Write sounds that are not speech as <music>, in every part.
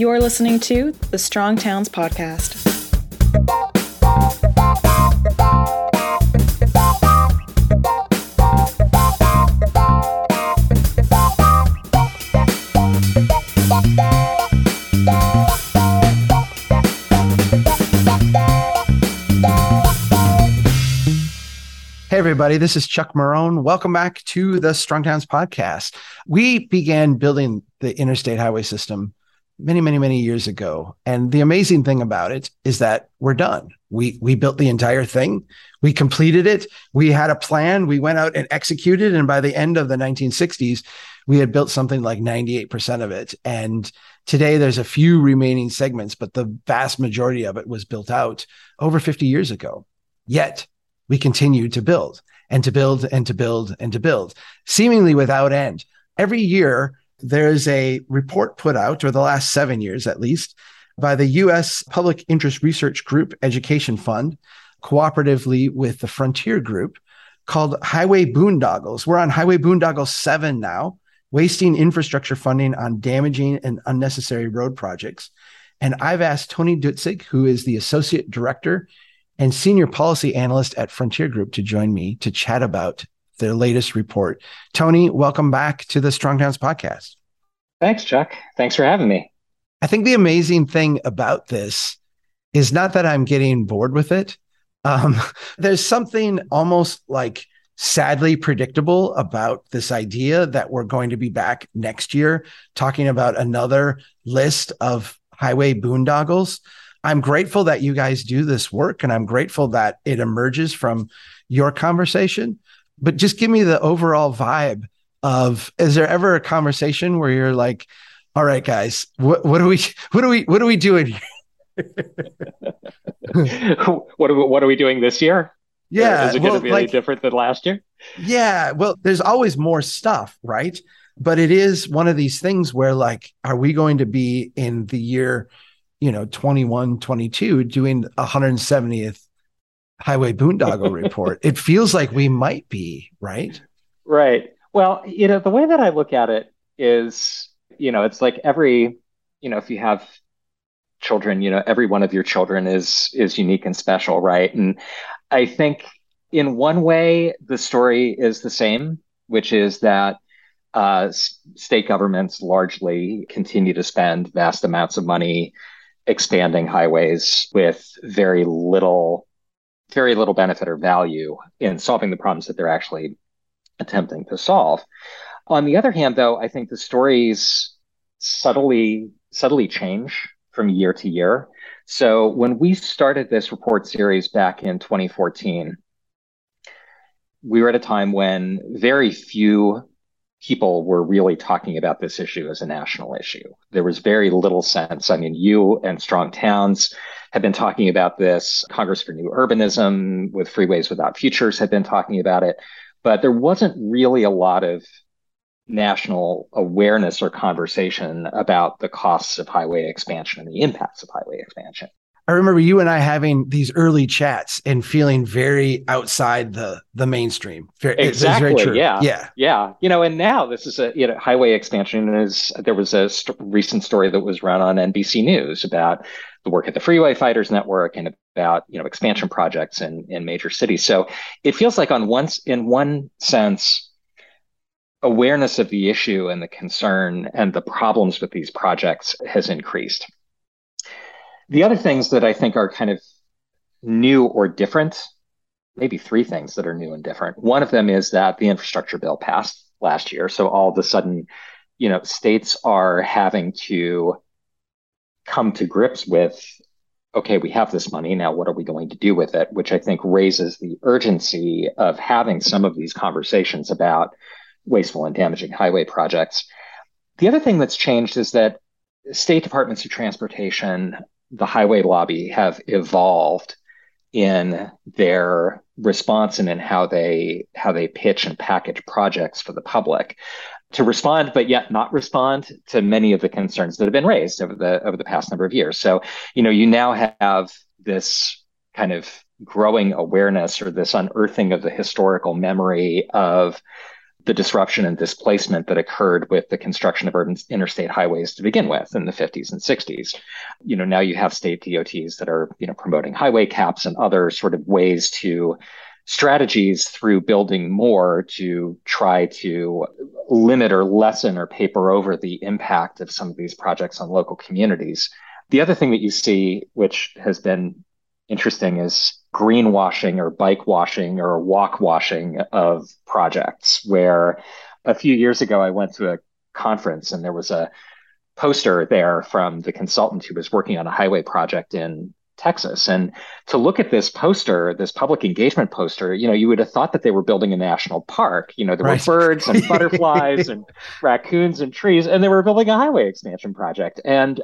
You're listening to the Strong Towns Podcast. Hey, everybody, this is Chuck Marohn. Welcome back to the Strong Towns podcast. We began building the interstate highway system many, many, many years ago. And the amazing thing about it is that we're done. We we built the entire thing. We completed it. We had a plan. We went out and executed. And by the end of the 1960s, we had built something like 98% of it. And today there's a few remaining segments, but the vast majority of it was built out over 50 years ago. Yet we continue to build and to build and to build and to build, seemingly without end. Every year, there's a report put out, or the last seven years at least, by the US Public Interest Research Group Education Fund, cooperatively with the Frontier Group, called Highway Boondoggles. We're on Highway Boondoggle 7 now, wasting infrastructure funding on damaging and unnecessary road projects. And I've asked Tony Dutzik, who is the Associate Director and senior policy analyst at Frontier Group to join me to chat about their latest report. Tony, welcome back to the Strong Towns podcast. Thanks, Chuck. Thanks for having me. I think the amazing thing about this is not that I'm getting bored with it. Um, <laughs> there's something almost like sadly predictable about this idea that we're going to be back next year talking about another list of highway boondoggles. I'm grateful that you guys do this work and I'm grateful that it emerges from your conversation. But just give me the overall vibe of is there ever a conversation where you're like, all right, guys, what, what are we what are we what are we doing here? <laughs> what, are we, what are we doing this year? Yeah. Is it well, going to be like, any different than last year? Yeah. Well, there's always more stuff, right? But it is one of these things where, like, are we going to be in the year you know 21 22 doing 170th highway boondoggle <laughs> report. It feels like we might be right? Right. Well you know the way that i look at it is you know it's like every you know if you have children you know every one of your children is is unique and special right? And i think in one way the story is the same which is that uh, state governments largely continue to spend vast amounts of money expanding highways with very little very little benefit or value in solving the problems that they're actually attempting to solve. On the other hand, though, I think the stories subtly subtly change from year to year. So when we started this report series back in 2014, we were at a time when very few people were really talking about this issue as a national issue. There was very little sense. I mean, you and Strong Towns have been talking about this. Congress for New Urbanism with Freeways Without Futures had been talking about it, but there wasn't really a lot of national awareness or conversation about the costs of highway expansion and the impacts of highway expansion. I remember you and I having these early chats and feeling very outside the the mainstream. Very, exactly. Very yeah. Yeah. Yeah. You know, and now this is a you know highway expansion is there was a st- recent story that was run on NBC News about the work at the Freeway Fighters Network and about you know expansion projects in in major cities. So it feels like on once in one sense awareness of the issue and the concern and the problems with these projects has increased the other things that I think are kind of new or different, maybe three things that are new and different. One of them is that the infrastructure bill passed last year. So all of a sudden, you know, states are having to come to grips with okay, we have this money. Now, what are we going to do with it? Which I think raises the urgency of having some of these conversations about wasteful and damaging highway projects. The other thing that's changed is that state departments of transportation the highway lobby have evolved in their response and in how they how they pitch and package projects for the public to respond but yet not respond to many of the concerns that have been raised over the over the past number of years. So you know you now have this kind of growing awareness or this unearthing of the historical memory of the disruption and displacement that occurred with the construction of urban interstate highways to begin with in the 50s and 60s. You know, now you have state DOTs that are, you know, promoting highway caps and other sort of ways to strategies through building more to try to limit or lessen or paper over the impact of some of these projects on local communities. The other thing that you see, which has been interesting, is greenwashing or bike washing or walk washing of projects. Where a few years ago, I went to a conference and there was a poster there from the consultant who was working on a highway project in Texas. And to look at this poster, this public engagement poster, you know, you would have thought that they were building a national park. You know, there right. were birds and <laughs> butterflies and raccoons and trees, and they were building a highway expansion project. And,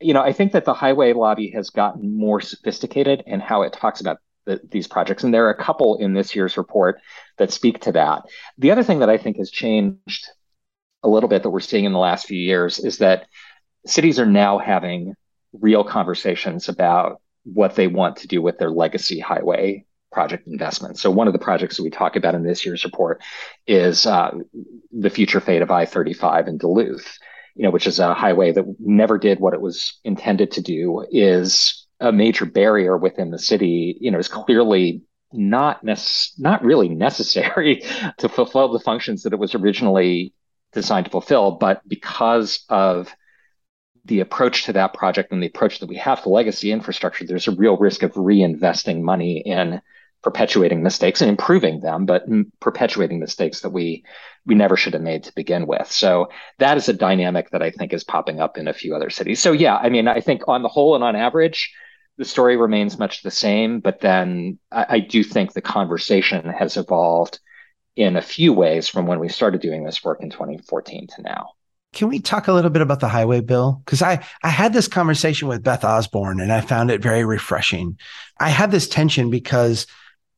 you know, I think that the highway lobby has gotten more sophisticated in how it talks about the, these projects. And there are a couple in this year's report that speak to that. The other thing that I think has changed a little bit that we're seeing in the last few years is that cities are now having real conversations about what they want to do with their legacy highway project investments. So one of the projects that we talk about in this year's report is uh, the future fate of I-35 in Duluth, you know, which is a highway that never did what it was intended to do, is a major barrier within the city, you know, is clearly not nec- not really necessary <laughs> to fulfill the functions that it was originally designed to fulfill, but because of the approach to that project and the approach that we have to legacy infrastructure, there's a real risk of reinvesting money in perpetuating mistakes and improving them, but perpetuating mistakes that we we never should have made to begin with. So that is a dynamic that I think is popping up in a few other cities. So yeah, I mean, I think on the whole and on average, the story remains much the same, but then I, I do think the conversation has evolved in a few ways from when we started doing this work in 2014 to now. Can we talk a little bit about the highway bill? Because I, I had this conversation with Beth Osborne and I found it very refreshing. I had this tension because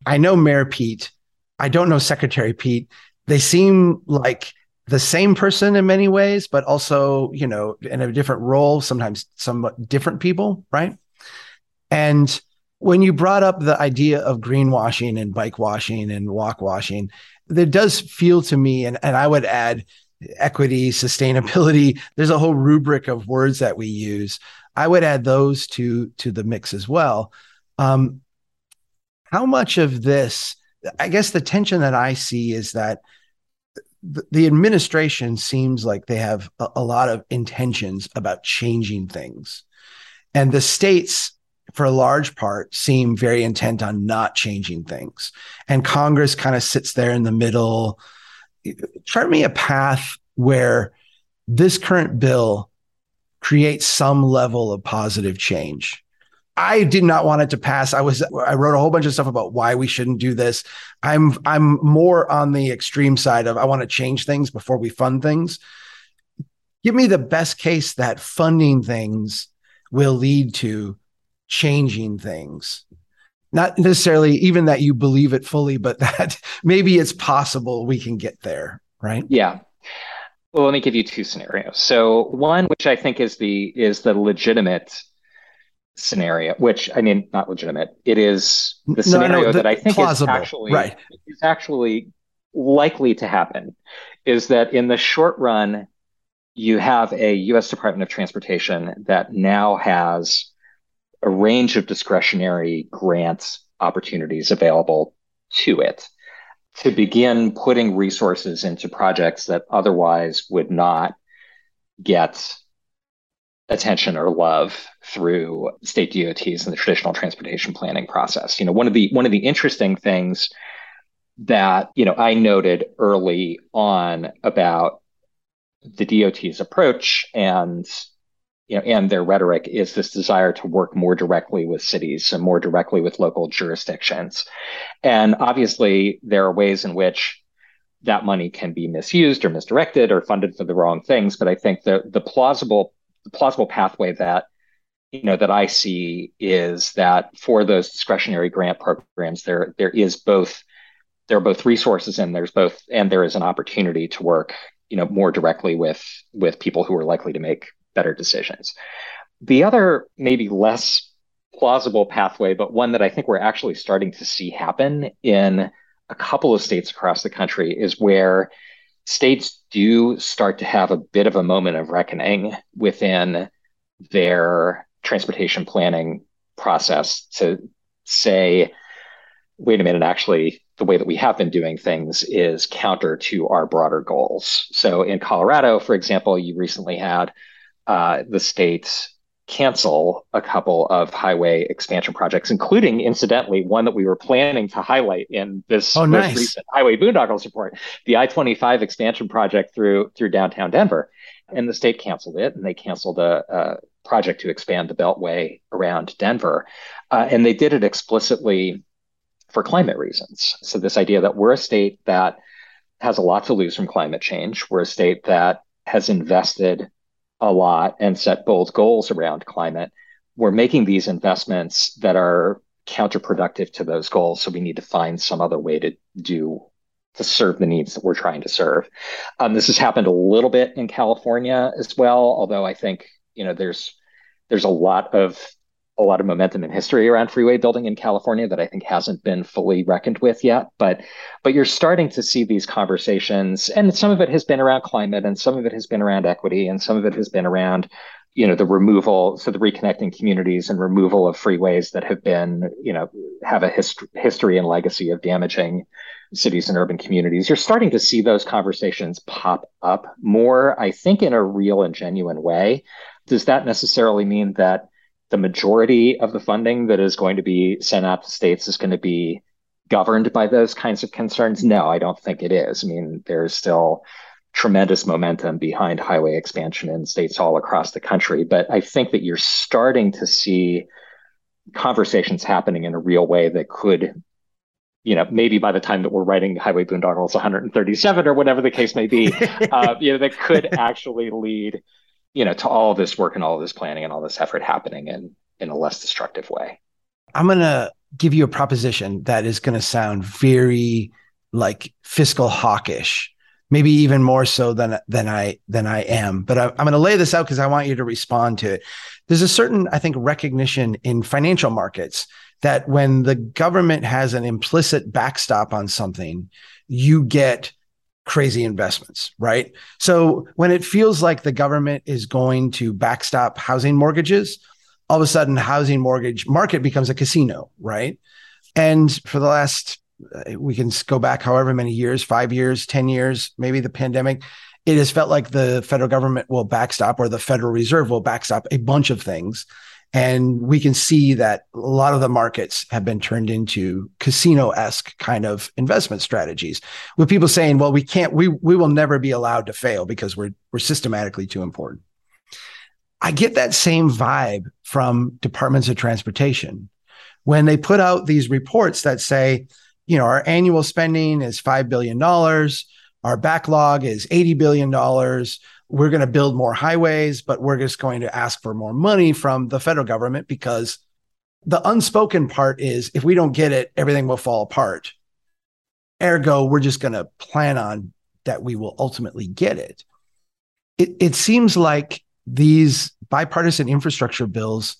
I know Mayor Pete. I don't know Secretary Pete. They seem like the same person in many ways, but also, you know, in a different role, sometimes somewhat different people, right? And when you brought up the idea of greenwashing and bike washing and walk washing, there does feel to me, and, and I would add equity, sustainability. There's a whole rubric of words that we use. I would add those to to the mix as well. Um, how much of this? I guess the tension that I see is that the, administration seems like they have a lot of intentions about changing things, and the states for a large part, seem very intent on not changing things. And Congress kind of sits there in the middle, chart me a path where this current bill creates some level of positive change. I did not want it to pass. I was I wrote a whole bunch of stuff about why we shouldn't do this. I'm I'm more on the extreme side of I want to change things before we fund things. Give me the best case that funding things will lead to changing things not necessarily even that you believe it fully, but <laughs> that maybe it's possible we can get there, right? Yeah. Well, let me give you two scenarios. So one, which I think is the is the legitimate scenario, which I mean, not legitimate. It is the scenario no, no, the, that I think plausible, is actually right. is actually likely to happen. Is that in the short run, you have a U.S. Department of Transportation that now has a range of discretionary grants opportunities available to it to begin putting resources into projects that otherwise would not get attention or love through state DOTs and the traditional transportation planning process. You know, one of the one of the interesting things that, you know, I noted early on about the DOT's approach and you know, and their rhetoric is this desire to work more directly with cities and more directly with local jurisdictions. And obviously, there are ways in which that money can be misused or misdirected or funded for the wrong things. But I think the the plausible the plausible pathway that you know that I see is that for those discretionary grant programs, there there is both there are both resources and there's both and there is an opportunity to work you know more directly with with people who are likely to make better decisions. The other, maybe less plausible pathway, but one that I think we're actually starting to see happen in a couple of states across the country is where states do start to have a bit of a moment of reckoning within their transportation planning process to say, wait a minute, actually, the way that we have been doing things is counter to our broader goals. So in Colorado, for example, you recently had uh, the state cancel a couple of highway expansion projects, including, incidentally, one that we were planning to highlight in this oh, most nice. recent Highway Boondoggles report, the I-25 expansion project through through downtown Denver. And the state canceled it, and they canceled a, a project to expand the Beltway around Denver. Uh, and they did it explicitly for climate reasons. So, this idea that we're a state that has a lot to lose from climate change, we're a state that has invested a lot and set bold goals around climate. We're making these investments that are counterproductive to those goals. So, we need to find some other way to do to serve the needs that we're trying to serve. Um, this has happened a little bit in California as well, although I think you know there's there's a lot of a lot of momentum in history around freeway building in California that I think hasn't been fully reckoned with yet. But but you're starting to see these conversations, and some of it has been around climate, and some of it has been around equity, and some of it has been around you know the removal so the reconnecting communities and removal of freeways that have been you know have a hist- history and legacy of damaging cities and urban communities you're starting to see those conversations pop up more i think in a real and genuine way does that necessarily mean that the majority of the funding that is going to be sent out to states is going to be governed by those kinds of concerns? No, I don't think it is. I mean, there's still tremendous momentum behind highway expansion in states all across the country. But I think that you're starting to see conversations happening in a real way that could, you know, maybe by the time that we're writing Highway Boondoggles 137 or whatever the case may be, <laughs> uh, you know, that could actually lead you know, to all this work and all this planning and all this effort happening in in a less destructive way. I'm going to give you a proposition that is going to sound very like fiscal hawkish, maybe even more so than than I than I am. But I, I'm going to lay this out because I want you to respond to it. There's a certain, I think, recognition in financial markets that when the government has an implicit backstop on something, you get crazy investments, right? So when it feels like the government is going to backstop housing mortgages, all of a sudden housing mortgage market becomes a casino, right? And for the last uh, we can go back however many years, 5 years, 10 years, maybe the pandemic, it has felt like the federal government will backstop or the Federal Reserve will backstop a bunch of things and we can see that a lot of the markets have been turned into casino esque kind of investment strategies with people saying, well, we can't, we, we will never be allowed to fail because we're, we're systematically too important. I get that same vibe from departments of transportation when they put out these reports that say, you know, our annual spending is $5 billion. Our backlog is $80 billion we're going to build more highways, but we're just going to ask for more money from the federal government because the unspoken part is if we don't get it, everything will fall apart. Ergo, we're just going to plan on that we will ultimately get it. It, it seems like these bipartisan infrastructure bills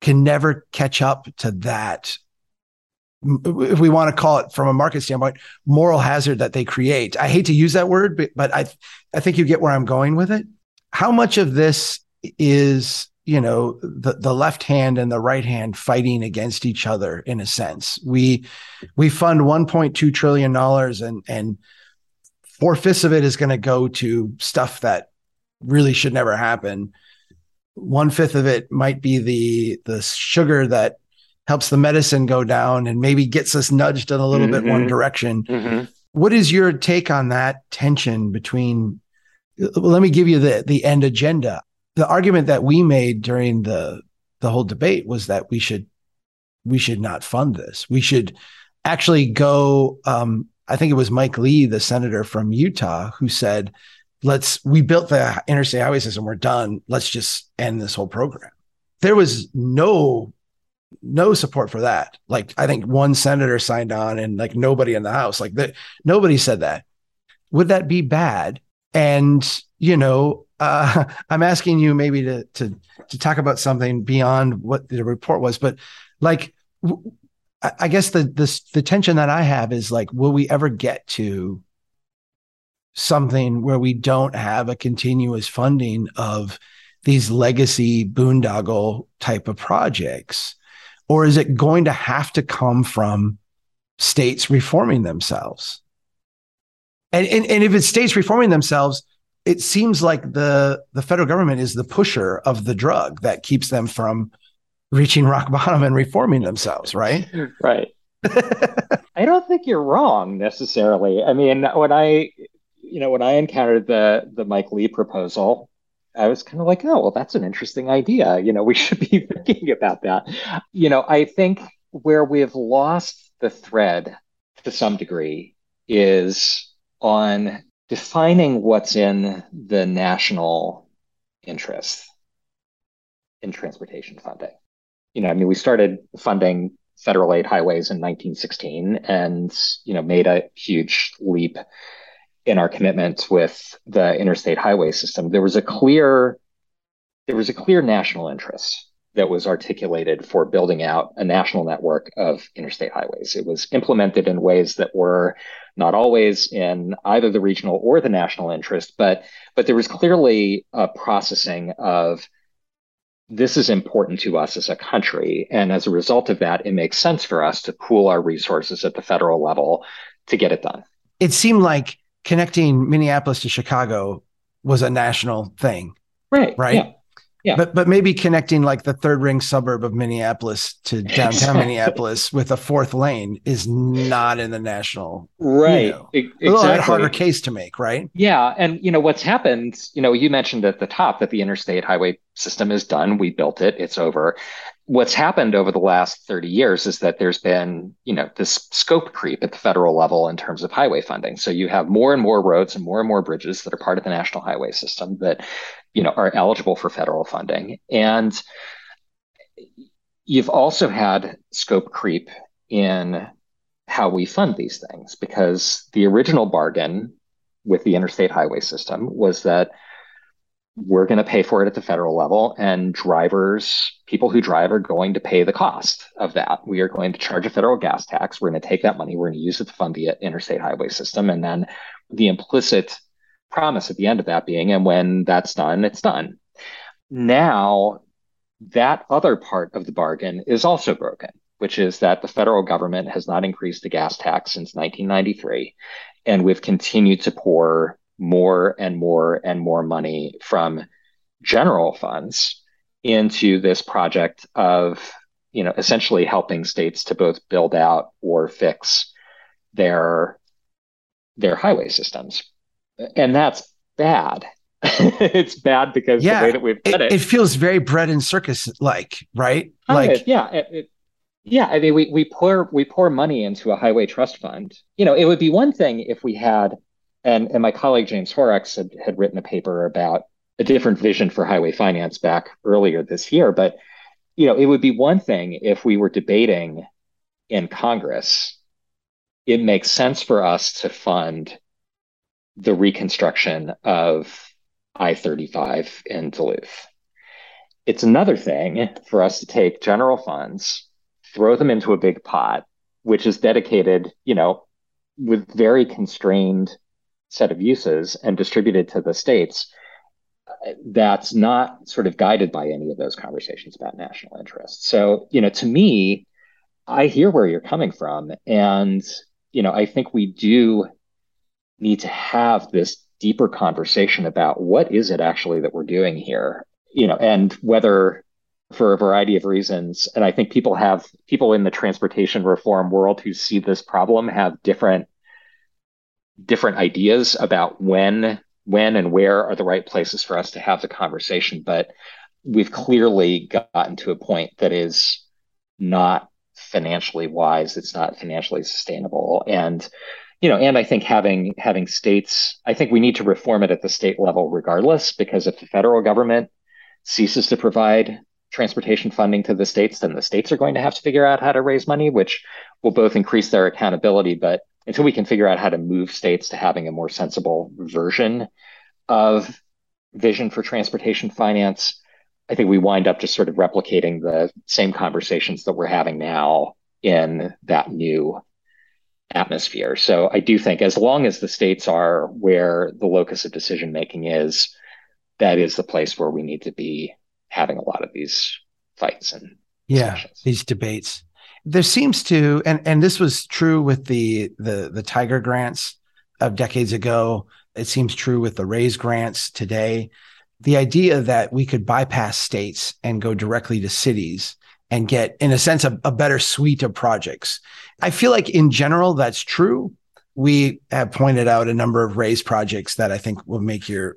can never catch up to that if we want to call it from a market standpoint, moral hazard that they create. I hate to use that word, but, but I, I think you get where I'm going with it. How much of this is, you know, the, the left hand and the right hand fighting against each other in a sense? We, we fund 1.2 trillion dollars and, and four fifths of it is going to go to stuff that really should never happen. One fifth of it might be the, the sugar that helps the medicine go down and maybe gets us nudged in a little mm-hmm. bit one mm-hmm. direction. Mm-hmm. What is your take on that tension between? Let me give you the the end agenda. The argument that we made during the the whole debate was that we should we should not fund this. We should actually go. Um, I think it was Mike Lee, the senator from Utah, who said, "Let's we built the interstate highway system. We're done. Let's just end this whole program." There was no no support for that. Like I think one senator signed on and like nobody in the house, like that nobody said that. Would that be bad? And you know, <laughs> uh, I'm asking you maybe to to to talk about something beyond what the report was, but like w- I, guess the the the tension that I have is like, will we ever get to something where we don't have a continuous funding of these legacy boondoggle type of projects? Or is it going to have to come from states reforming themselves? And, and, and if it's states reforming themselves, it seems like the, the federal government is the pusher of the drug that keeps them from reaching rock <laughs> bottom and reforming themselves, right? <laughs> Right. <laughs> I don't think you're wrong necessarily. I mean, when I, you know, when I encountered the the Mike Lee proposal, I was kind of like, oh, well, that's an interesting idea. You know, we should be <laughs> thinking about that. You know, I think where we've lost the thread to some degree is on defining what's in the national interest in transportation funding. You know, I mean, we started funding federal aid highways in 1916 and, you know, made a huge leap in our commitment with the interstate highway system, there was a clear there was a clear national interest that was articulated for building out a national network of interstate highways. It was implemented in ways that were not always in either the regional or the national interest, but but there was clearly a processing of this is important to us as a country. And as a result of that, it makes sense for us to pool our resources at the federal level to get it done. It seemed like connecting Minneapolis to Chicago was a national thing. Right. Right. Yeah. Yeah. But but maybe connecting like the third ring suburb of Minneapolis to <laughs> downtown Minneapolis with a fourth lane is not in the national right. You know, exactly. A little harder case to make, right? Yeah, and you know what's happened. You know, you mentioned at the top that the interstate highway system is done. We built it. It's over what's happened over the last 30 years is that there's been, you know, this scope creep at the federal level in terms of highway funding. So you have more and more roads and more and more bridges that are part of the national highway system that, you know, are eligible for federal funding. And you've also had scope creep in how we fund these things because the original bargain with the interstate highway system was that we're going to pay for it at the federal level and drivers people who drive are going to pay the cost of that. We are going to charge a federal gas tax. We're going to take that money we're going to use it to fund the interstate highway system and then the implicit promise at the end of that being and when that's done it's done. Now that other part of the bargain is also broken which is that the federal government has not increased the gas tax since 1993 and we've continued to pour more and more and more money from general funds into this project of you know essentially helping states to both build out or fix their their highway systems. And that's bad. <laughs> It's bad because yeah, the way that we've done it, it, it feels very bread and circus like right? Oh, like yeah it, it, yeah i mean we, we pour we pour money into a highway trust fund. You know it would be one thing if we had and, and my colleague James Horrox had, had written a paper about a different vision for highway finance back earlier this year. But you know, it would be one thing if we were debating in Congress. It makes sense for us to fund the reconstruction of I 35 in Duluth. It's another thing for us to take general funds, throw them into a big pot, which is dedicated, you know, with very constrained set of uses and distributed to the states that's not sort of guided by any of those conversations about national interest. So, you know, to me, I hear where you're coming from. And, you know, I think we do need to have this deeper conversation about what is it actually that we're doing here, you know, and whether for a variety of reasons. And I think people have people in the transportation reform world who see this problem have different different ideas about when when and where are the right places for us to have the conversation but we've clearly gotten to a point that is not financially wise it's not financially sustainable. And you know and i think having having states i think we need to reform it at the state level regardless because if the federal government ceases to provide transportation funding to the states then the states are going to have to figure out how to raise money which will both increase their accountability but until we can figure out how to move states to having a more sensible version of vision for transportation finance, I think we wind up just sort of replicating the same conversations that we're having now in that new atmosphere. So I do think as long as the states are where the locus of decision making is, that is the place where we need to be having a lot of these fights and yeah, discussions. these debates. There seems to, and and this was true with the the the Tiger grants of decades ago. It seems true with the Raise grants today. The idea that we could bypass states and go directly to cities and get, in a sense, a, a better suite of projects. I feel like in general, that's true. We have pointed out a number of raise projects that I think will make your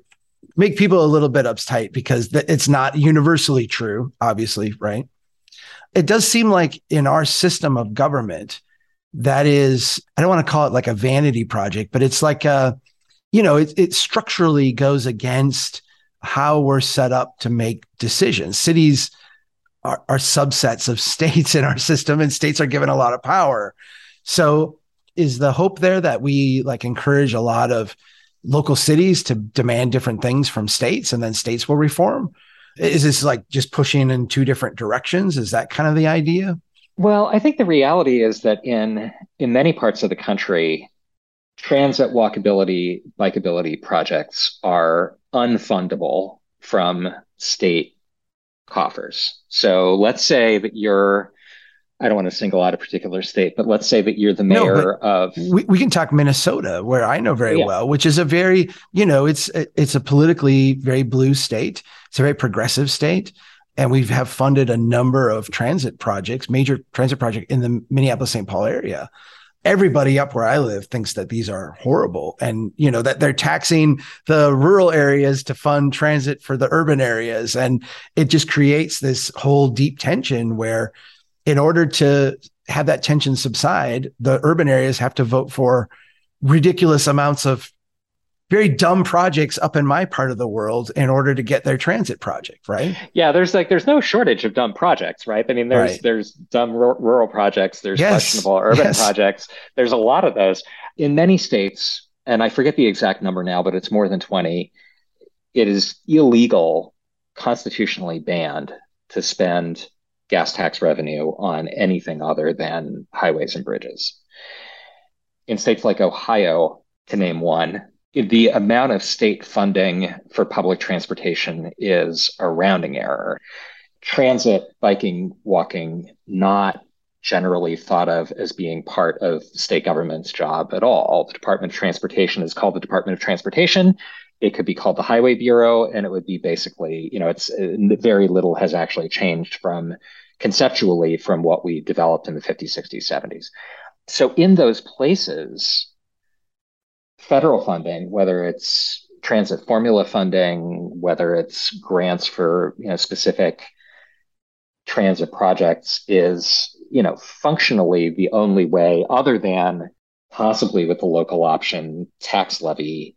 make people a little bit uptight because it's not universally true, obviously, right? It does seem like in our system of government, that is, I don't want to call it like a vanity project, but it's like a, you know, it, it structurally goes against how we're set up to make decisions. Cities are, are subsets of <laughs> states in our system, and states are given a lot of power. So, is the hope there that we like encourage a lot of local cities to demand different things from states, and then states will reform? Is this like just pushing in two different directions? Is that kind of the idea? Well, I think the reality is that in in many parts of the country, transit walkability, bikeability projects are unfundable from state coffers. So let's say that you're I don't want to single out a particular state, but let's say that you're the mayor no, of. We, we can talk Minnesota, where I know very yeah. well, which is a very, you know, it's it's a politically very blue state. It's a very progressive state, and we have funded a number of transit projects, major transit project in the Minneapolis St. Paul area everybody up where I live thinks that these are horrible and you know that they're taxing the rural areas to fund transit for the urban areas and it just creates this whole deep tension where in order to have that tension subside the urban areas have to vote for ridiculous amounts of very dumb projects up in my part of the world in order to get their transit project, right? Yeah, there's like there's no shortage of dumb projects, right? I mean, there's right. there's dumb r- rural projects, there's yes. questionable urban yes. projects. There's a lot of those in many states, and I forget the exact number now, but it's more than 20. It is illegal, constitutionally banned to spend gas tax revenue on anything other than highways and bridges. In states like Ohio, to name one, the amount of state funding for public transportation is a rounding error. Transit, biking, walking, not generally thought of as being part of state government's job at all. The Department of Transportation is called the Department of Transportation. It could be called the Highway Bureau, and it would be basically, you know, it's uh, very little has actually changed from conceptually from what we developed in the 50s, 60s, 70s. So in those places, federal funding, whether it's transit formula funding, whether it's grants for you know specific transit projects, is you know functionally the only way, other than possibly with the local option tax levy,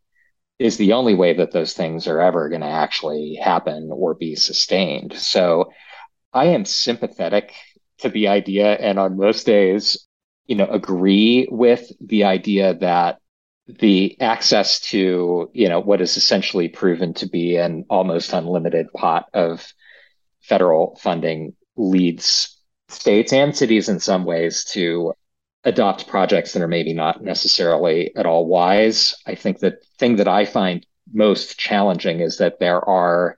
is the only way that those things are ever going to actually happen or be sustained. So I am sympathetic to the idea, and on most days, you know, agree with the idea that the access to you know what is essentially proven to be an almost unlimited pot of federal funding leads states and cities in some ways to adopt projects that are maybe not necessarily at all wise. I think the thing that I find most challenging is that there are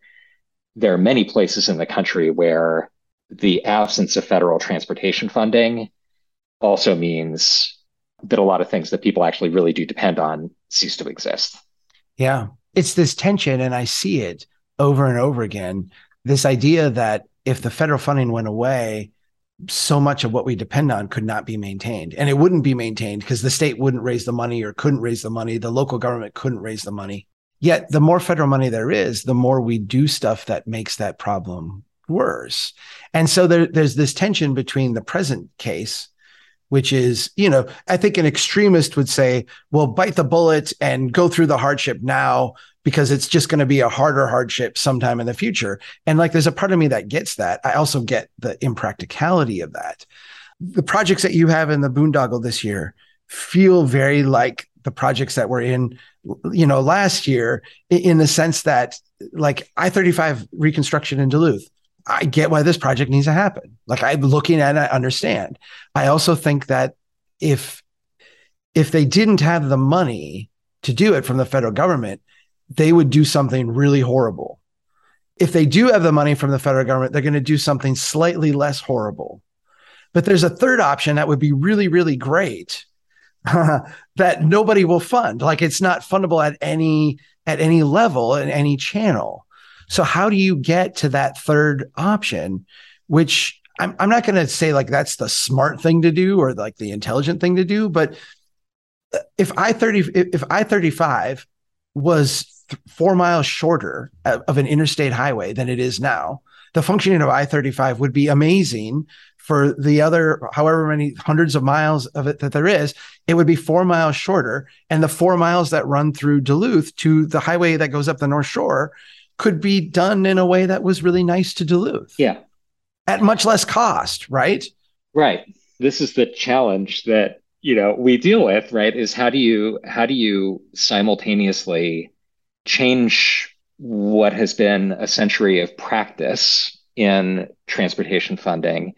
there are many places in the country where the absence of federal transportation funding also means that a lot of things that people actually really do depend on cease to exist. Yeah. It's this tension, and I see it over and over again. This idea that if the federal funding went away, so much of what we depend on could not be maintained. And it wouldn't be maintained because the state wouldn't raise the money or couldn't raise the money. The local government couldn't raise the money. Yet, the more federal money there is, the more we do stuff that makes that problem worse. And so there, there's this tension between the present case which is, you know, I think an extremist would say, well, bite the bullet and go through the hardship now because it's just going to be a harder hardship sometime in the future. And like, there's a part of me that gets that. I also get the impracticality of that. The projects that you have in the boondoggle this year feel very like the projects that were in, you know, last year in the sense that like I 35 reconstruction in Duluth I get why this project needs to happen. Like I'm looking at it, I understand. I also think that if if they didn't have the money to do it from the federal government, they would do something really horrible. If they do have the money from the federal government, they're going to do something slightly less horrible. But there's a third option that would be really, really great <laughs> that nobody will fund. Like it's not fundable at any at any level in any channel. So how do you get to that third option, which I'm, I'm not going to say like that's the smart thing to do or like the intelligent thing to do, but uh, if I 30 if I 35 was th- four miles shorter of an interstate highway than it is now, the functioning of I 35 would be amazing for the other however many hundreds of miles of it that there is. It would be four miles shorter. And the four miles that run through Duluth to the highway that goes up the North Shore could be done in a way that was really nice to Duluth. Yeah. At much less cost, right? Right. This is the challenge that you know we deal with right is how do you how do you simultaneously change what has been a century of practice in transportation funding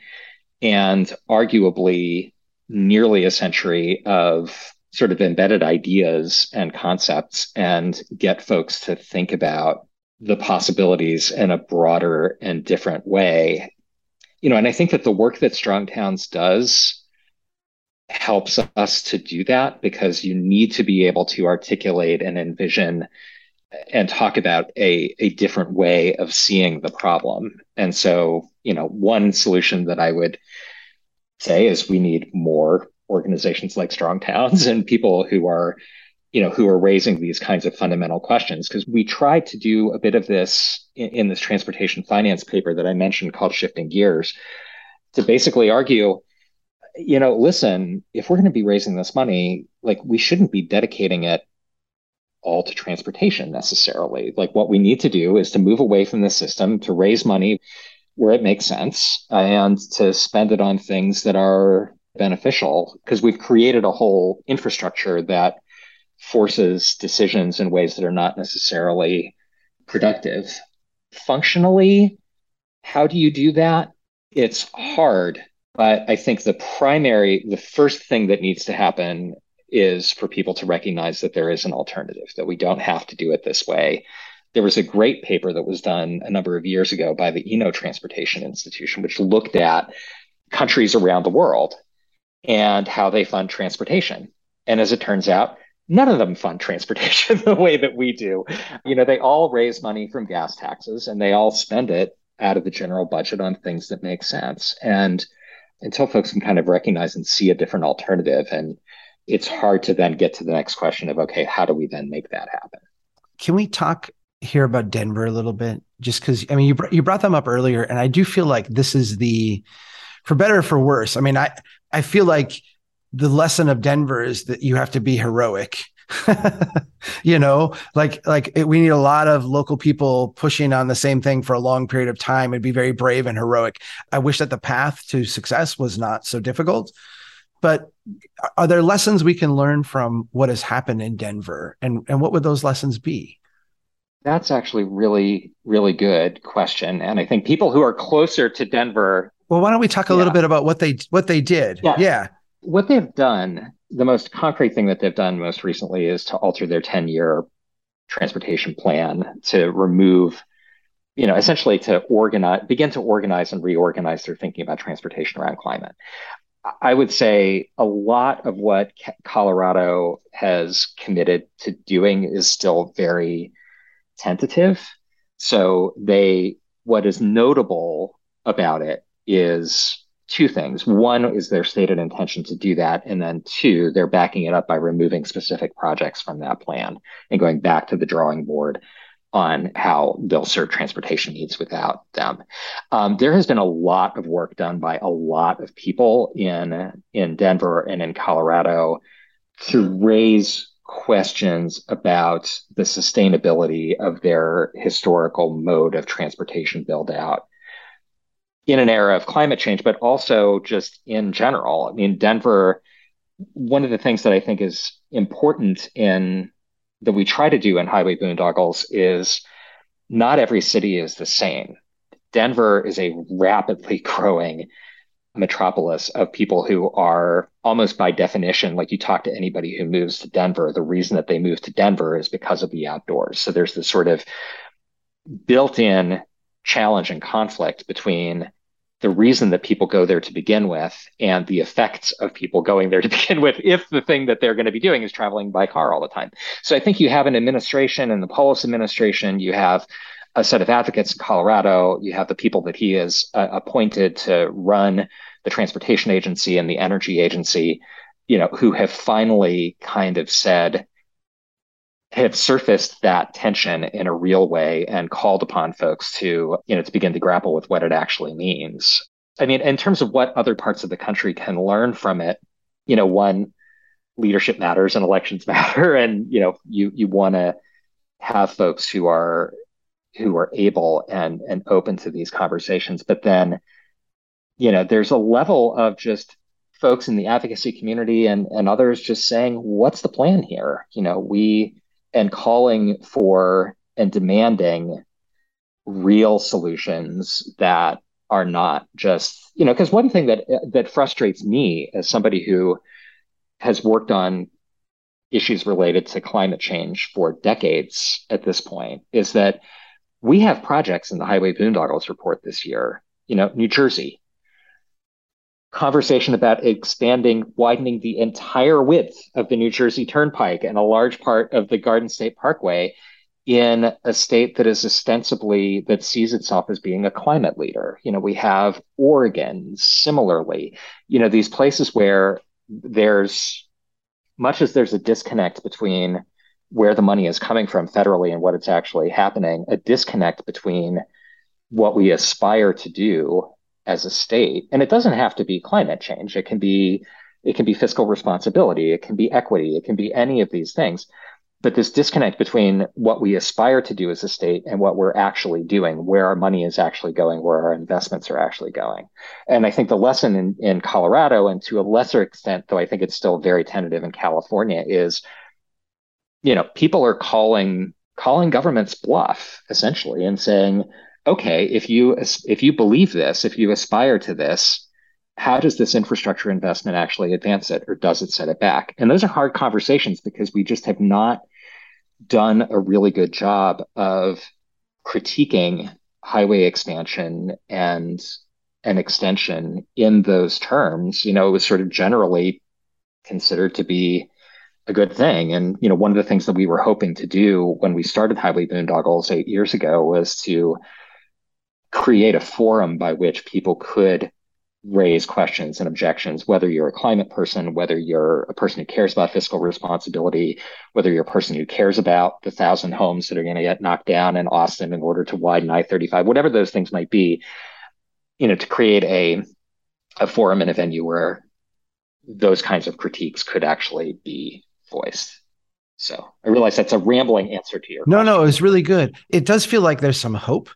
and arguably nearly a century of sort of embedded ideas and concepts and get folks to think about the possibilities in a broader and different way you know and i think that the work that strong towns does helps us to do that because you need to be able to articulate and envision and talk about a, a different way of seeing the problem. And so, you know, one solution that I would say is we need more organizations like Strong Towns and people who are, you know, who are raising these kinds of fundamental questions. Because we tried to do a bit of this in, in this transportation finance paper that I mentioned called Shifting Gears to basically argue you know, listen, if we're going to be raising this money, like we shouldn't be dedicating it all to transportation necessarily. Like what we need to do is to move away from the system to raise money where it makes sense and to spend it on things that are beneficial because we've created a whole infrastructure that forces decisions in ways that are not necessarily productive. Functionally, how do you do that? It's hard but I think the primary, the first thing that needs to happen is for people to recognize that there is an alternative, that we don't have to do it this way. There was a great paper that was done a number of years ago by the Eno Transportation Institution, which looked at countries around the world and how they fund transportation. And as it turns out, none of them fund transportation <laughs> the way that we do. You know, they all raise money from gas taxes and they all spend it out of the general budget on things that make sense. And until folks can kind of recognize and see a different alternative and it's hard to then get to the next question of okay how do we then make that happen can we talk here about denver a little bit just because i mean you, br- you brought them up earlier and i do feel like this is the for better or for worse i mean i i feel like the lesson of denver is that you have to be heroic. <laughs> You know like like it, we need a lot of local people pushing on the same thing for a long period of time and be very brave and heroic. I wish that the path to success was not so difficult but are there lessons we can learn from what has happened in denver? And and what would those lessons be? That's actually really really good question. And i think people who are closer to denver well why don't we talk a yeah. little bit about what they what they did? Yeah. yeah what they've done the most concrete thing that they've done most recently is to alter their 10 year transportation plan to remove you know essentially to organize begin to organize and reorganize their thinking about transportation around climate. I would say a lot of what colorado has committed to doing is still very tentative. So they what is notable about it is two things. One is their stated intention to do that. And then two, they're backing it up by removing specific projects from that plan and going back to the drawing board on how they'll serve transportation needs without them. Um, there has been a lot of work done by a lot of people in, in Denver and in Colorado to raise questions about the sustainability of their historical mode of transportation build out in an era of climate change, but also just in general. I mean, Denver, one of the things that I think is important in that we try to do in Highway Boondoggles is not every city is the same. Denver is a rapidly <laughs> growing metropolis of people who are almost by definition, like you talk to anybody who moves to Denver, the reason that they move to Denver is because of the outdoors. So there's this sort of built in challenge and conflict between the reason that people go there to begin with and the effects of people going there to <laughs> begin with if the thing that they're going to be doing is traveling by car all the time. So I think you have an administration and the Polis administration, you have a set of advocates in Colorado. You have the people that he has uh, appointed to run the transportation agency and the energy agency, you know, who have finally kind of said, have surfaced that tension in a real way and called upon folks to, you know, to begin to grapple with what it actually means. I mean, in terms of what other parts of the country can learn from it, you know, one, leadership matters and elections <laughs> matter, and you know, you you want to have folks who are who are able and and open to these conversations. But then you know there's a level of just folks in the advocacy community and and others just saying what's the plan here? You know we and calling for and demanding real solutions that are not just you know because one thing that that frustrates me as somebody who has worked on issues related to climate change for decades at this point is that we have projects in the Highway Boondoggles report this year. You know, New Jersey, conversation about expanding, widening the entire width of the New Jersey Turnpike and a large part of the Garden State Parkway in a state that is ostensibly that sees itself as being a climate leader. You know, we have Oregon similarly, you know, these places where there's much as there's a disconnect between where the money is coming from federally and what it's actually happening, a disconnect between what we aspire to do as a state. And it doesn't have to be climate change. It can be it can be fiscal responsibility, it can be equity, it can be any of these things. But this disconnect between what we aspire to do as a state and what we're actually doing, where our money is actually going, where our investments are actually going. And I think the lesson in, in Colorado, and to a lesser extent, though I think it's still very tentative in California, is you know, people are calling calling governments bluff essentially and saying, okay, if you if you believe this, if you aspire to this, how does this infrastructure investment actually advance it or does it set it back? And those are hard conversations because we just have not done a really good job of critiquing highway expansion and an extension in those terms. You know, it was sort of generally considered to be a good thing. And you know, one of the things that we were hoping to do when we started Highway Boondoggles eight years ago was to create a forum by which people could raise questions and objections, whether you're a climate person, whether you're a person who cares about fiscal responsibility, whether you're a person who cares about the thousand homes that are going to get knocked down in Austin in order to widen I-35, whatever those things might be, you know, to create a a forum and a venue where those kinds of critiques could actually be voiced. So I realize that's a rambling answer to your. No, question. no, it was really good. It does feel like there's some hope,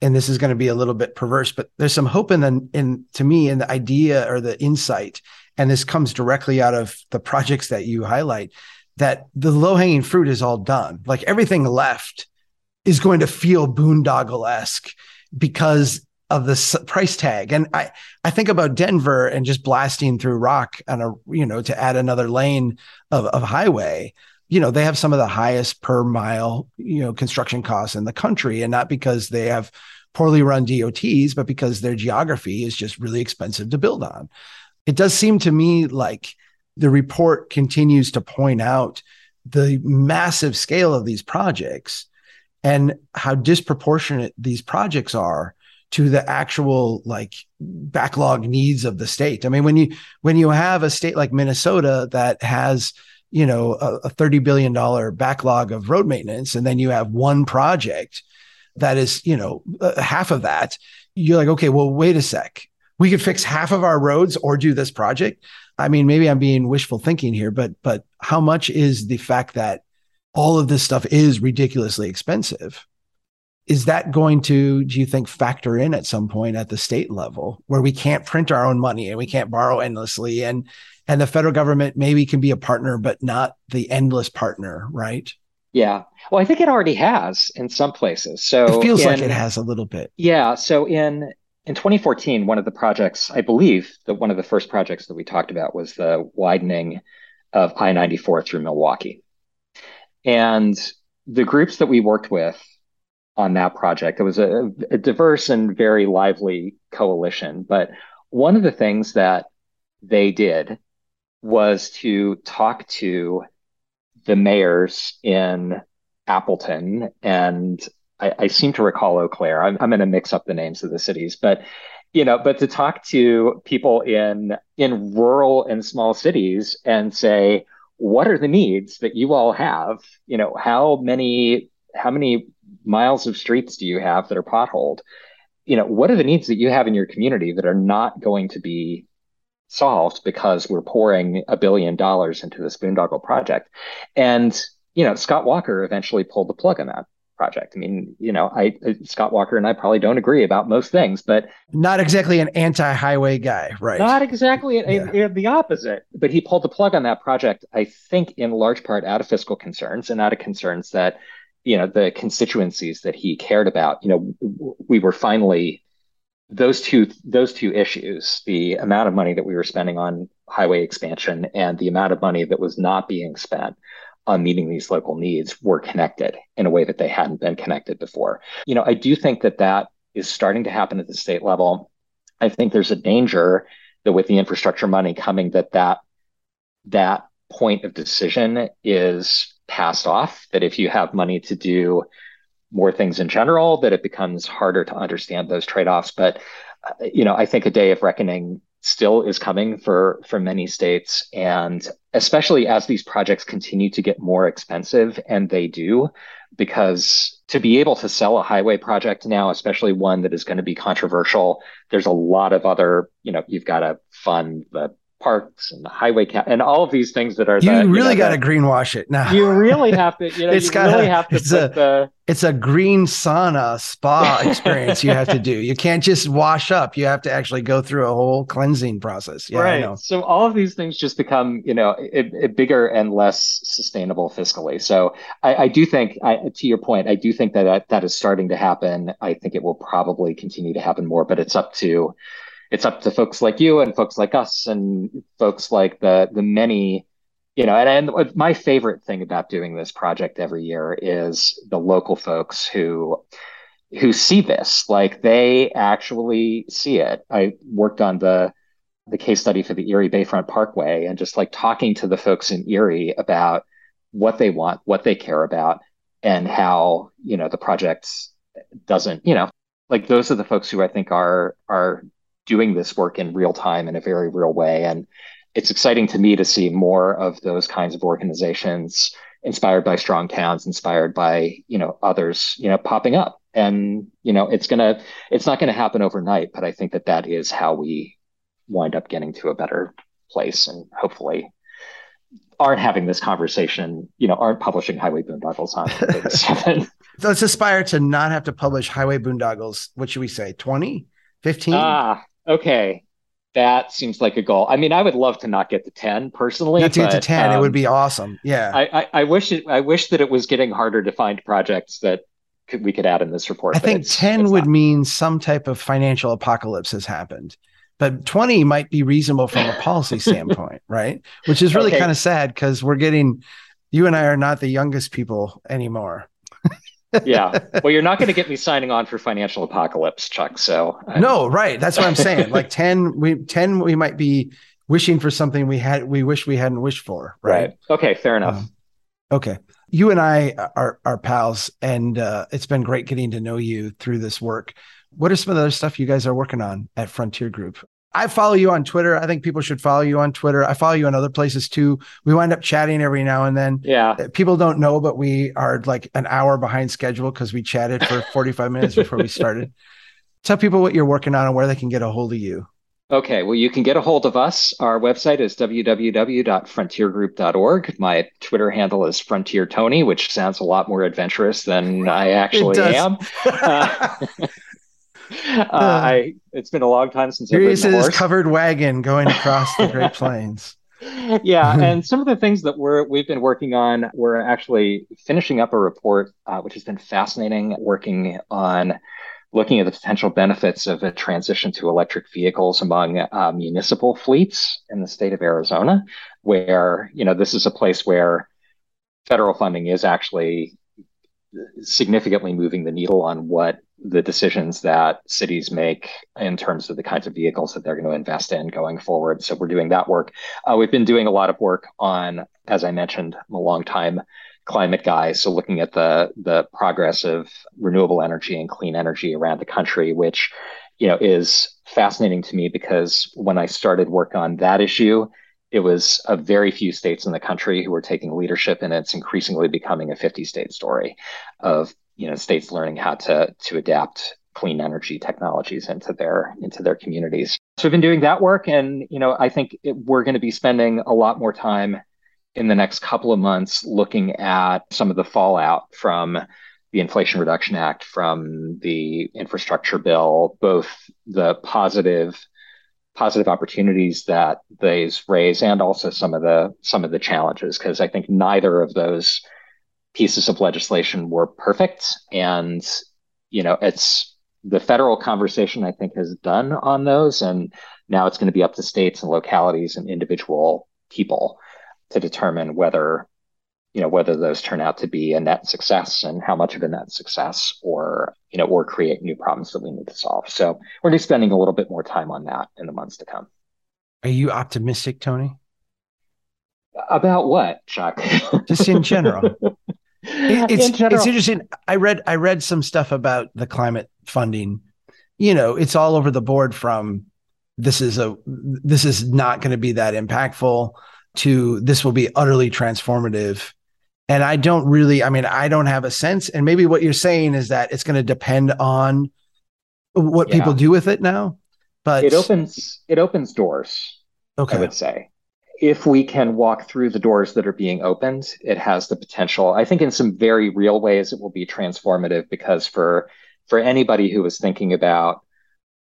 and this is going to be a little bit perverse, but there's some hope in the in to me in the idea or the insight, and this comes directly out of the projects that you highlight. That the low hanging fruit is all done. Like everything left is going to feel boondoggle esque because of the price tag. And I, I think about Denver and just blasting through rock on a, you know, to add another lane of, of highway. You know, they have some of the highest per mile, you know, construction costs in the country. And not because they have poorly run DOTs, but because their geography is just really expensive to build on. It does seem to me like the report continues to point out the massive scale of these projects and how disproportionate these projects are to the actual like backlog needs of the state. I mean, when you when you have a state like Minnesota that has you know a, a 30 billion dollar backlog of road maintenance and then you have one project that is you know uh, half of that you're like okay well wait a sec. We could fix half of our roads or do this project? I mean maybe i'm being wishful thinking here but but how much is the fact that all of this stuff is ridiculously expensive? Is that going to do you think factor in at some point at the state level where we can't print our own money and we can't borrow endlessly and and the federal government maybe can be a partner but not the endless partner right Yeah. Well, I think it already has in some places. So it feels in, like it has a little bit. Yeah. So in in 2014, one of the projects, I believe that one of the first projects that we talked about was the widening of I-94 through Milwaukee. And the groups that we worked with on that project, it was a, a diverse and very lively coalition. But one of the things that they did was to talk to the mayors in Appleton and I, I seem to recall Eau Claire. I'm, I'm going to mix up the names of the cities, but you know, but to talk to people in in rural and small cities and say, what are the needs that you all have? You know, how many how many miles of streets do you have that are potholed? You know, what are the needs that you have in your community that are not going to be solved because we're pouring a billion dollars into this boondoggle project? And you know, Scott Walker eventually pulled the plug on that project. I mean, you know, I Scott Walker and I probably don't agree about most things, but not exactly an anti-highway guy, right? Not exactly yeah. a, a, the opposite. But he pulled the plug on that project, I think, in large part out of fiscal concerns and out of concerns that, you know, the constituencies that he cared about. You know, we were finally those two those two issues, the amount of money that we were spending on highway expansion and the amount of money that was not being spent on meeting these local needs were connected in a way that they hadn't been connected before. You know, I do think that that is starting to happen at the state level. I think there's a danger that with the infrastructure money coming that that that point of decision is passed off that if you have money to do more things in general that it becomes harder to understand those trade-offs. But uh, you know i think a day of reckoning still is coming for for many states. And especially as these projects continue to get more expensive and they do because to be able to sell a highway project now especially one that is going to be controversial there's a lot of other you know you've got to fund the parks and the highway cap and all of these things that are you the, really you know, got to greenwash it now. You really have to you <laughs> know it's you got really have to it's a, the, it's a green sauna spa <laughs> experience you have to do. You can't just wash up. You have to actually go through a whole cleansing process. Yeah, right. so all of these things just become you know it, it bigger and less sustainable fiscally. So i, I do think I, to your point i do think that, that that is starting to happen. I think it will probably continue to happen more but it's up to it's up to folks like you and folks like us and folks like the the many you know and, and my favorite thing about doing this project every year is the local folks who who see this. Like they actually see it. I worked on the the case study for the erie bayfront parkway and just like talking to the folks in erie about what they want what they care about and how you know the project doesn't you know like those are the folks who i think are are doing this work in real time in a very real way. And it's exciting to me to see more of those kinds of organizations inspired by strong towns, inspired by, you know, others, you know, popping up. And, you know, it's going to, it's not going to happen overnight, but I think that that is how we wind up getting to a better place and hopefully aren't having this conversation, you know, aren't publishing Highway Boondoggles on <laughs> Let's aspire to not have to publish Highway Boondoggles. What should we say? 20, 15? Ah, okay, that seems like a goal. I mean, I would love to not get to 10 personally. Not to but, get to 10, um, it would be um, awesome. Yeah. I, I, I, wish it, I wish that it was getting harder to find projects that could, we could add in this report. I think it's, 10 it's would not. mean some type of financial apocalypse has happened. But 20 might be reasonable from a policy <laughs> standpoint, right? Which is really okay. kind of sad because we're getting, you and I are not the youngest people anymore <laughs> yeah. <laughs> Well, you're not going to get me signing on for financial apocalypse, Chuck. So I'm... no, right. That's what I'm saying. <laughs> like 10, we 10, we might be wishing for something we had, we wish we hadn't wished for. Right. right. Okay. Fair enough. Um, okay. You and I are, are pals and uh, it's been great getting to know you through this work. What are some of the other stuff you guys are working on at Frontier Group? I follow you on Twitter. I think people should follow you on Twitter. I follow you on other places too. We wind up chatting every now and then. Yeah. Uh, people don't know, but we are like an hour behind schedule because we chatted for <laughs> 45 minutes before we started. Tell people what you're working on and where they can get a hold of you. Okay, well, you can get a hold of us. Our website is www.frontiergroup.org. My Twitter handle is Frontier Tony, which sounds a lot more adventurous than I actually am. <laughs> Uh, <laughs> <laughs> uh, I it's been a long time since I've ridden a covered wagon going across the Great <laughs> Plains. yeah, <laughs> and some of the things that we're we've been working on, we're actually finishing up a report, uh, which has been fascinating, working on looking at the potential benefits of a transition to electric vehicles among uh, municipal fleets in the state of Arizona, where you know this is a place where federal funding is actually significantly moving the needle on what the decisions that cities make in terms of the kinds of vehicles that they're going to invest in going forward. So we're doing that work. Uh, we've been doing a lot of work on, as I mentioned, I'm a long time climate guy. So looking at the the progress of renewable energy and clean energy around the country, which you know is fascinating to me because when I started work on that issue, it was a very few states in the country who were taking leadership, and it's increasingly becoming a 50 state story of you know states learning how to to adapt clean energy technologies into their into their communities. So we've been doing that work, and you know I think it, we're going to be spending a lot more time in the next couple of months looking at some of the fallout from the Inflation Reduction Act, from the infrastructure bill, both the positive positive opportunities that these raise and also some of the some of the challenges because I think neither of those pieces of legislation were perfect. And you know it's the federal conversation I think has done on those. And now it's going to be up to states and localities and individual people to determine whether you know whether those turn out to be a net success and how much of a net success or you know or create new problems that we need to solve. So we're just spending a little bit more time on that in the months to come. Are you optimistic tony? About what chuck? Just in general <laughs> it's in it's interesting i read i read some stuff about the climate funding you know it's all over the board from this is a this is not going to be that impactful to this will be utterly transformative and I don't really, I mean, I don't have a sense. And maybe what you're saying is that it's going to depend on what yeah. people do with it now. But it opens it opens doors. Okay. I would say. If we can walk through the doors that are being opened, it has the potential. I think in some very real ways it will be transformative because for for anybody who is thinking about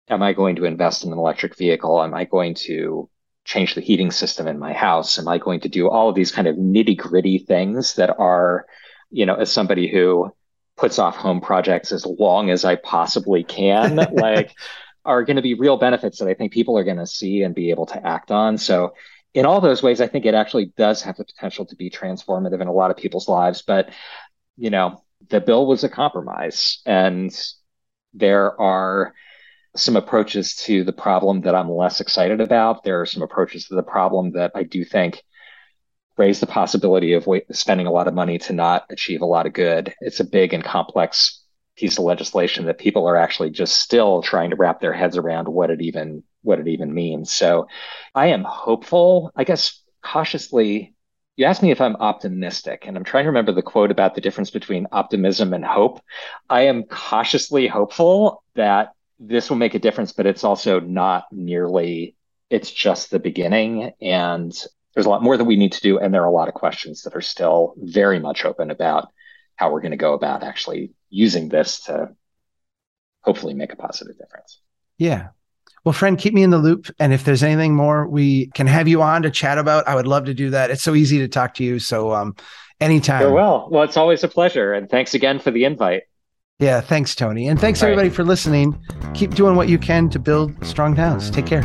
am I going to invest in an electric vehicle? Am I going to change the heating system in my house? Am I going to do all of these kind of nitty gritty things that are, you know, as somebody who puts off home projects as long as I possibly can, <laughs> like, are going to be real benefits that I think people are going to see and be able to act on. So, in all those ways, I think it actually does have the potential to be transformative in a lot of people's lives. But, you know, the bill was a compromise, and there are some approaches to the problem that I'm less excited about. There are some approaches to the problem that I do think raise the possibility of wait, spending a lot of money to not achieve a lot of good. It's a big and complex piece of legislation that people are actually just still trying to wrap their heads around what it even what it even means. So I am hopeful, I guess cautiously you asked me if I'm optimistic, and I'm trying to remember the quote about the difference between optimism and hope. I am cautiously hopeful that this will make a difference, but it's also not nearly, it's just the beginning. And there's a lot more that we need to do. And there are a lot of questions that are still very much open about how we're going to go about actually using this to hopefully make a positive difference. Yeah. Well, friend, keep me in the loop. And if there's anything more we can have you on to chat about, I would love to do that. It's so easy to talk to you. So, um, anytime. well. Well, it's always a pleasure. And thanks again for the invite. Yeah, thanks, Tony. And thanks, everybody, for listening. Keep doing what you can to build strong towns. Take care.